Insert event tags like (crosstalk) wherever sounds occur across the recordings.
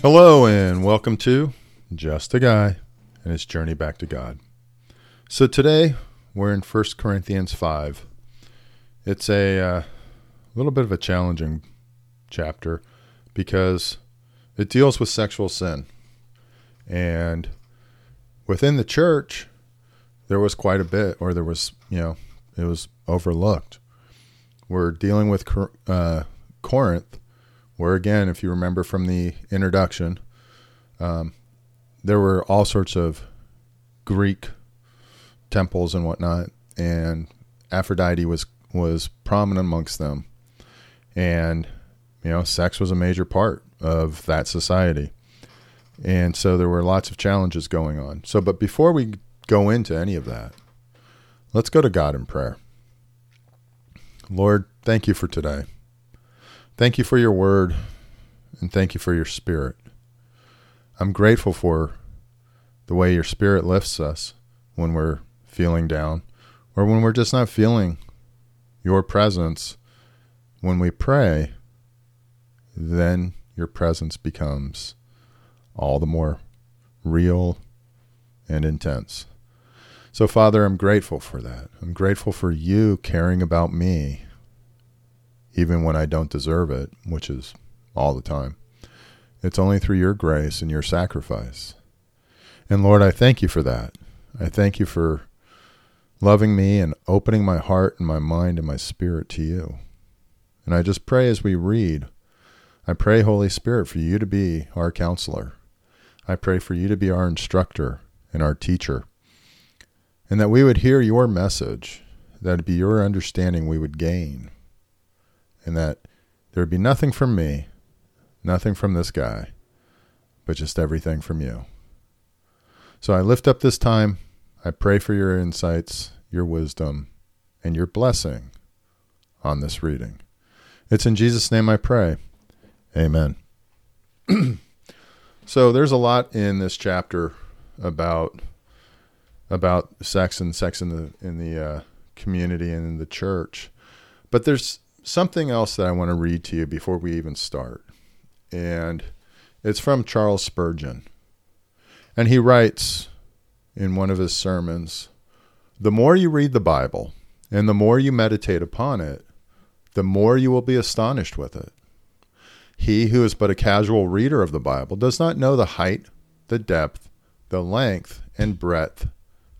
Hello, and welcome to Just a Guy and His Journey Back to God. So today we're in 1 Corinthians 5. It's a uh, little bit of a challenging chapter because it deals with sexual sin. And within the church, there was quite a bit, or there was, you know, it was overlooked. We're dealing with uh, Corinth, where again, if you remember from the introduction, um, there were all sorts of Greek temples and whatnot, and Aphrodite was was prominent amongst them, and you know, sex was a major part of that society, and so there were lots of challenges going on. So, but before we go into any of that, let's go to God in prayer. Lord, thank you for today. Thank you for your word, and thank you for your spirit. I'm grateful for the way your spirit lifts us when we're feeling down or when we're just not feeling your presence. When we pray, then your presence becomes all the more real and intense. So, Father, I'm grateful for that. I'm grateful for you caring about me, even when I don't deserve it, which is all the time. It's only through your grace and your sacrifice. And Lord, I thank you for that. I thank you for loving me and opening my heart and my mind and my spirit to you. And I just pray as we read, I pray, Holy Spirit, for you to be our counselor. I pray for you to be our instructor and our teacher. And that we would hear your message, that it be your understanding we would gain. And that there would be nothing from me, nothing from this guy, but just everything from you. So I lift up this time. I pray for your insights, your wisdom, and your blessing on this reading. It's in Jesus' name I pray. Amen. (clears throat) so there's a lot in this chapter about about sex and sex in the in the uh, community and in the church, but there's something else that I want to read to you before we even start, and it's from Charles Spurgeon. And he writes in one of his sermons The more you read the Bible and the more you meditate upon it, the more you will be astonished with it. He who is but a casual reader of the Bible does not know the height, the depth, the length, and breadth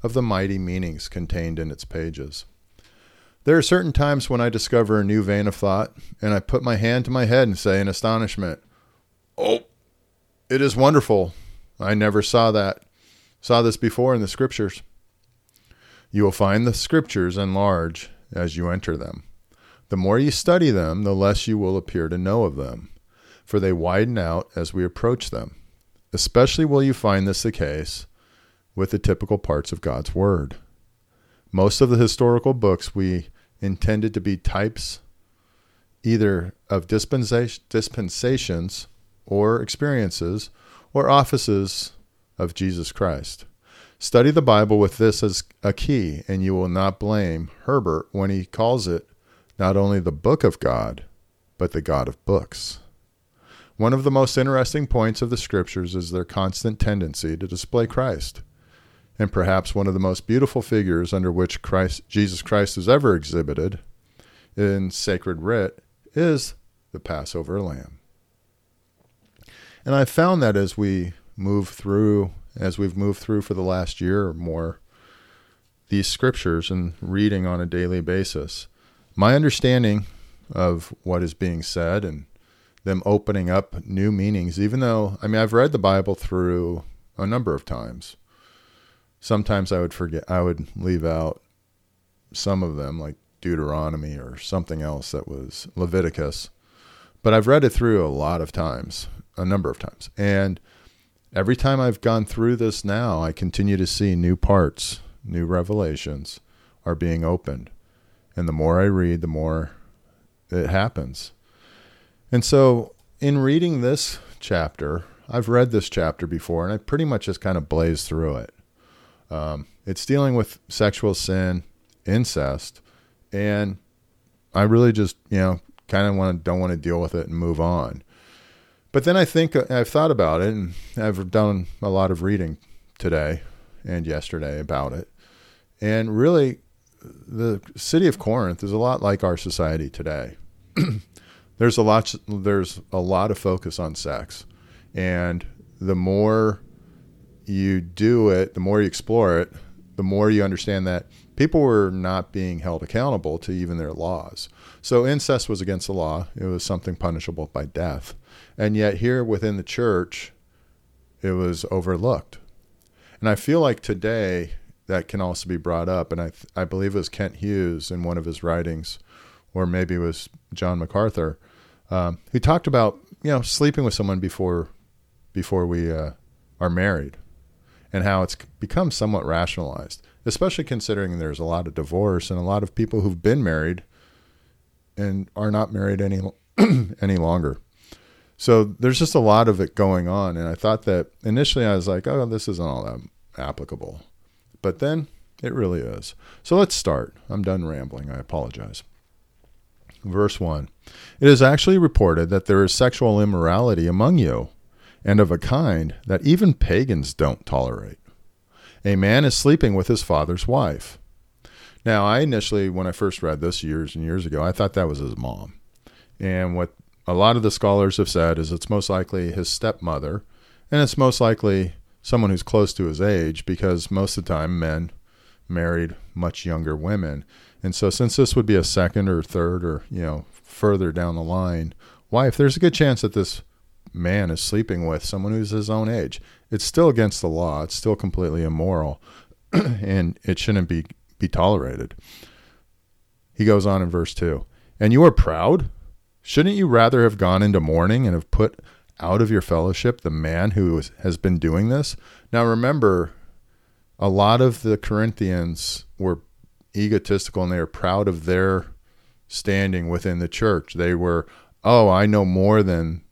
of the mighty meanings contained in its pages. There are certain times when I discover a new vein of thought, and I put my hand to my head and say in astonishment, Oh, it is wonderful. I never saw that. Saw this before in the scriptures. You will find the scriptures enlarge as you enter them. The more you study them, the less you will appear to know of them, for they widen out as we approach them. Especially will you find this the case with the typical parts of God's Word. Most of the historical books we intended to be types either of dispensations or experiences or offices of Jesus Christ. Study the Bible with this as a key, and you will not blame Herbert when he calls it not only the book of God, but the God of books. One of the most interesting points of the scriptures is their constant tendency to display Christ. And perhaps one of the most beautiful figures under which Christ, Jesus Christ is ever exhibited in sacred writ is the Passover lamb. And I've found that as we move through, as we've moved through for the last year or more, these scriptures and reading on a daily basis, my understanding of what is being said and them opening up new meanings, even though, I mean, I've read the Bible through a number of times. Sometimes I would forget, I would leave out some of them, like Deuteronomy or something else that was Leviticus. But I've read it through a lot of times, a number of times. And every time I've gone through this now, I continue to see new parts, new revelations are being opened. And the more I read, the more it happens. And so, in reading this chapter, I've read this chapter before, and I pretty much just kind of blazed through it. Um, it's dealing with sexual sin, incest, and I really just, you know, kind of want don't want to deal with it and move on. But then I think uh, I've thought about it and I've done a lot of reading today and yesterday about it. And really the city of Corinth is a lot like our society today. (clears throat) there's a lot there's a lot of focus on sex. And the more you do it, the more you explore it, the more you understand that people were not being held accountable to even their laws. So incest was against the law. It was something punishable by death. And yet here within the church, it was overlooked. And I feel like today that can also be brought up. And I, I believe it was Kent Hughes in one of his writings, or maybe it was John MacArthur, um, who talked about, you know, sleeping with someone before, before we uh, are married and how it's become somewhat rationalized, especially considering there's a lot of divorce and a lot of people who've been married and are not married any (clears throat) any longer. So there's just a lot of it going on, and I thought that initially I was like, "Oh, this isn't all that applicable," but then it really is. So let's start. I'm done rambling. I apologize. Verse 1 It is actually reported that there is sexual immorality among you and of a kind that even pagans don't tolerate. A man is sleeping with his father's wife. Now, I initially, when I first read this years and years ago, I thought that was his mom. And what a lot of the scholars have said is it's most likely his stepmother, and it's most likely someone who's close to his age because most of the time men married much younger women. And so, since this would be a second or third or, you know, further down the line wife, there's a good chance that this man is sleeping with someone who's his own age. It's still against the law. It's still completely immoral, (clears throat) and it shouldn't be be tolerated. He goes on in verse two, and you are proud. Shouldn't you rather have gone into mourning and have put out of your fellowship the man who has been doing this? Now remember, a lot of the Corinthians were egotistical and they were proud of their standing within the church. They were, oh, I know more than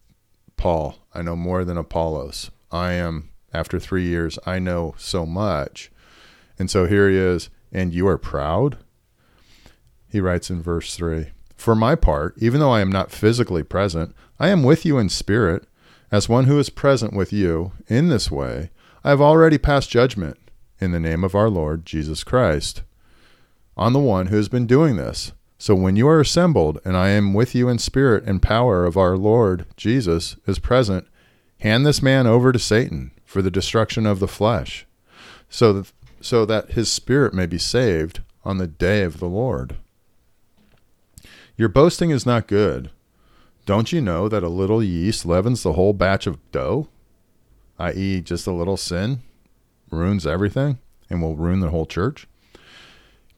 Paul. I know more than Apollos. I am, after three years, I know so much. And so here he is, and you are proud? He writes in verse 3 For my part, even though I am not physically present, I am with you in spirit, as one who is present with you. In this way, I have already passed judgment in the name of our Lord Jesus Christ on the one who has been doing this. So when you are assembled, and I am with you in spirit and power of our Lord Jesus is present, hand this man over to Satan for the destruction of the flesh, so that, so that his spirit may be saved on the day of the Lord. Your boasting is not good. Don't you know that a little yeast leavens the whole batch of dough? I.e., just a little sin ruins everything and will ruin the whole church?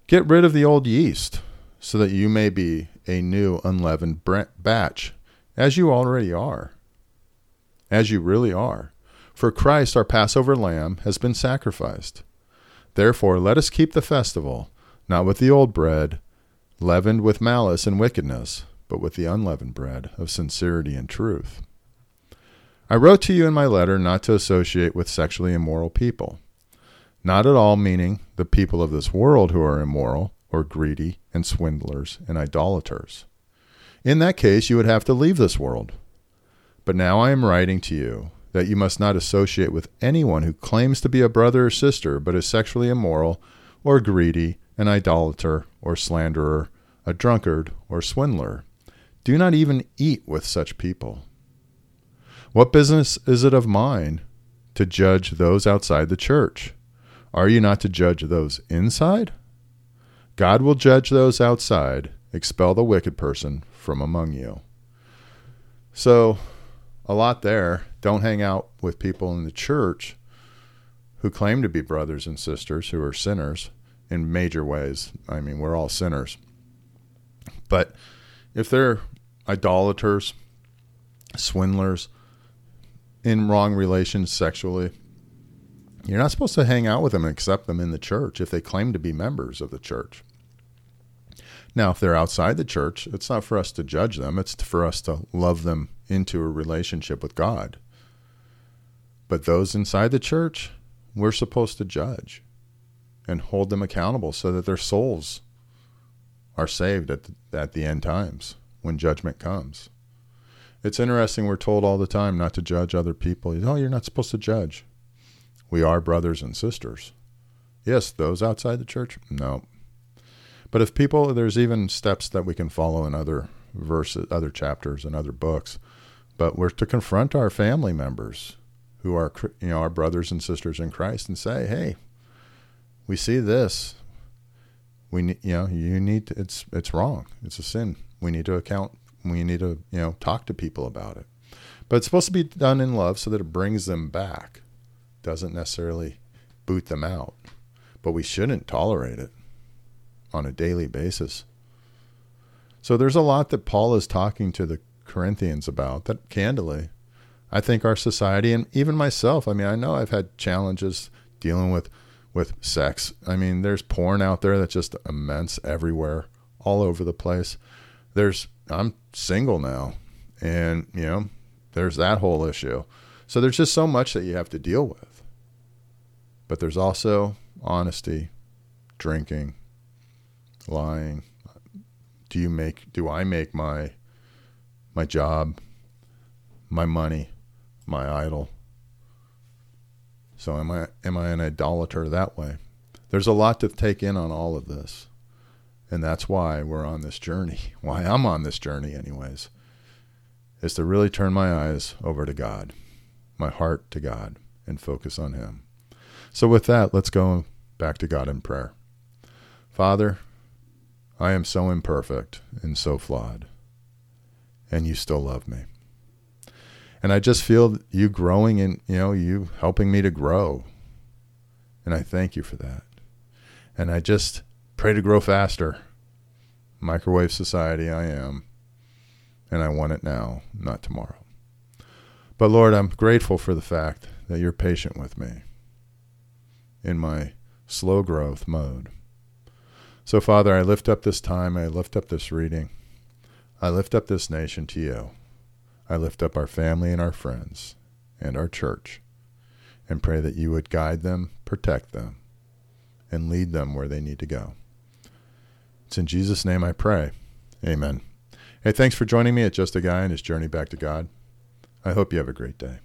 Get rid of the old yeast so that you may be a new unleavened batch, as you already are, as you really are. For Christ, our Passover lamb, has been sacrificed. Therefore, let us keep the festival, not with the old bread, leavened with malice and wickedness, but with the unleavened bread of sincerity and truth. I wrote to you in my letter not to associate with sexually immoral people, not at all meaning the people of this world who are immoral or greedy and swindlers and idolaters. In that case, you would have to leave this world. But now I am writing to you that you must not associate with anyone who claims to be a brother or sister but is sexually immoral or greedy, an idolater or slanderer, a drunkard or swindler. Do not even eat with such people. What business is it of mine to judge those outside the church? Are you not to judge those inside? God will judge those outside, expel the wicked person from among you. So, a lot there. Don't hang out with people in the church who claim to be brothers and sisters who are sinners in major ways. I mean, we're all sinners. But if they're idolaters, swindlers, in wrong relations sexually, you're not supposed to hang out with them and accept them in the church if they claim to be members of the church. Now, if they're outside the church, it's not for us to judge them, it's for us to love them into a relationship with God. But those inside the church, we're supposed to judge and hold them accountable so that their souls are saved at the, at the end times when judgment comes. It's interesting, we're told all the time not to judge other people. Oh, you're not supposed to judge. We are brothers and sisters. Yes, those outside the church? No. But if people, there's even steps that we can follow in other verses, other chapters, and other books. But we're to confront our family members who are, you know, our brothers and sisters in Christ and say, hey, we see this. We, need, you know, you need to, it's, it's wrong. It's a sin. We need to account. We need to, you know, talk to people about it. But it's supposed to be done in love so that it brings them back. Doesn't necessarily boot them out. But we shouldn't tolerate it on a daily basis. So there's a lot that Paul is talking to the Corinthians about that candidly, I think our society and even myself, I mean, I know I've had challenges dealing with with sex. I mean, there's porn out there that's just immense everywhere, all over the place. There's I'm single now, and you know, there's that whole issue. So there's just so much that you have to deal with. But there's also honesty, drinking, lying. Do you make do I make my my job, my money, my idol? So am I am I an idolater that way? There's a lot to take in on all of this. And that's why we're on this journey. (laughs) Why I'm on this journey anyways. Is to really turn my eyes over to God, my heart to God and focus on him. So with that, let's go back to God in prayer. Father, I am so imperfect and so flawed, and you still love me and I just feel you growing and you know you helping me to grow, and I thank you for that. And I just pray to grow faster. Microwave society, I am, and I want it now, not tomorrow. But Lord, I'm grateful for the fact that you're patient with me in my slow growth mode. So, Father, I lift up this time, I lift up this reading, I lift up this nation to you. I lift up our family and our friends and our church and pray that you would guide them, protect them, and lead them where they need to go. It's in Jesus' name I pray. Amen. Hey, thanks for joining me at Just a Guy and His Journey Back to God. I hope you have a great day.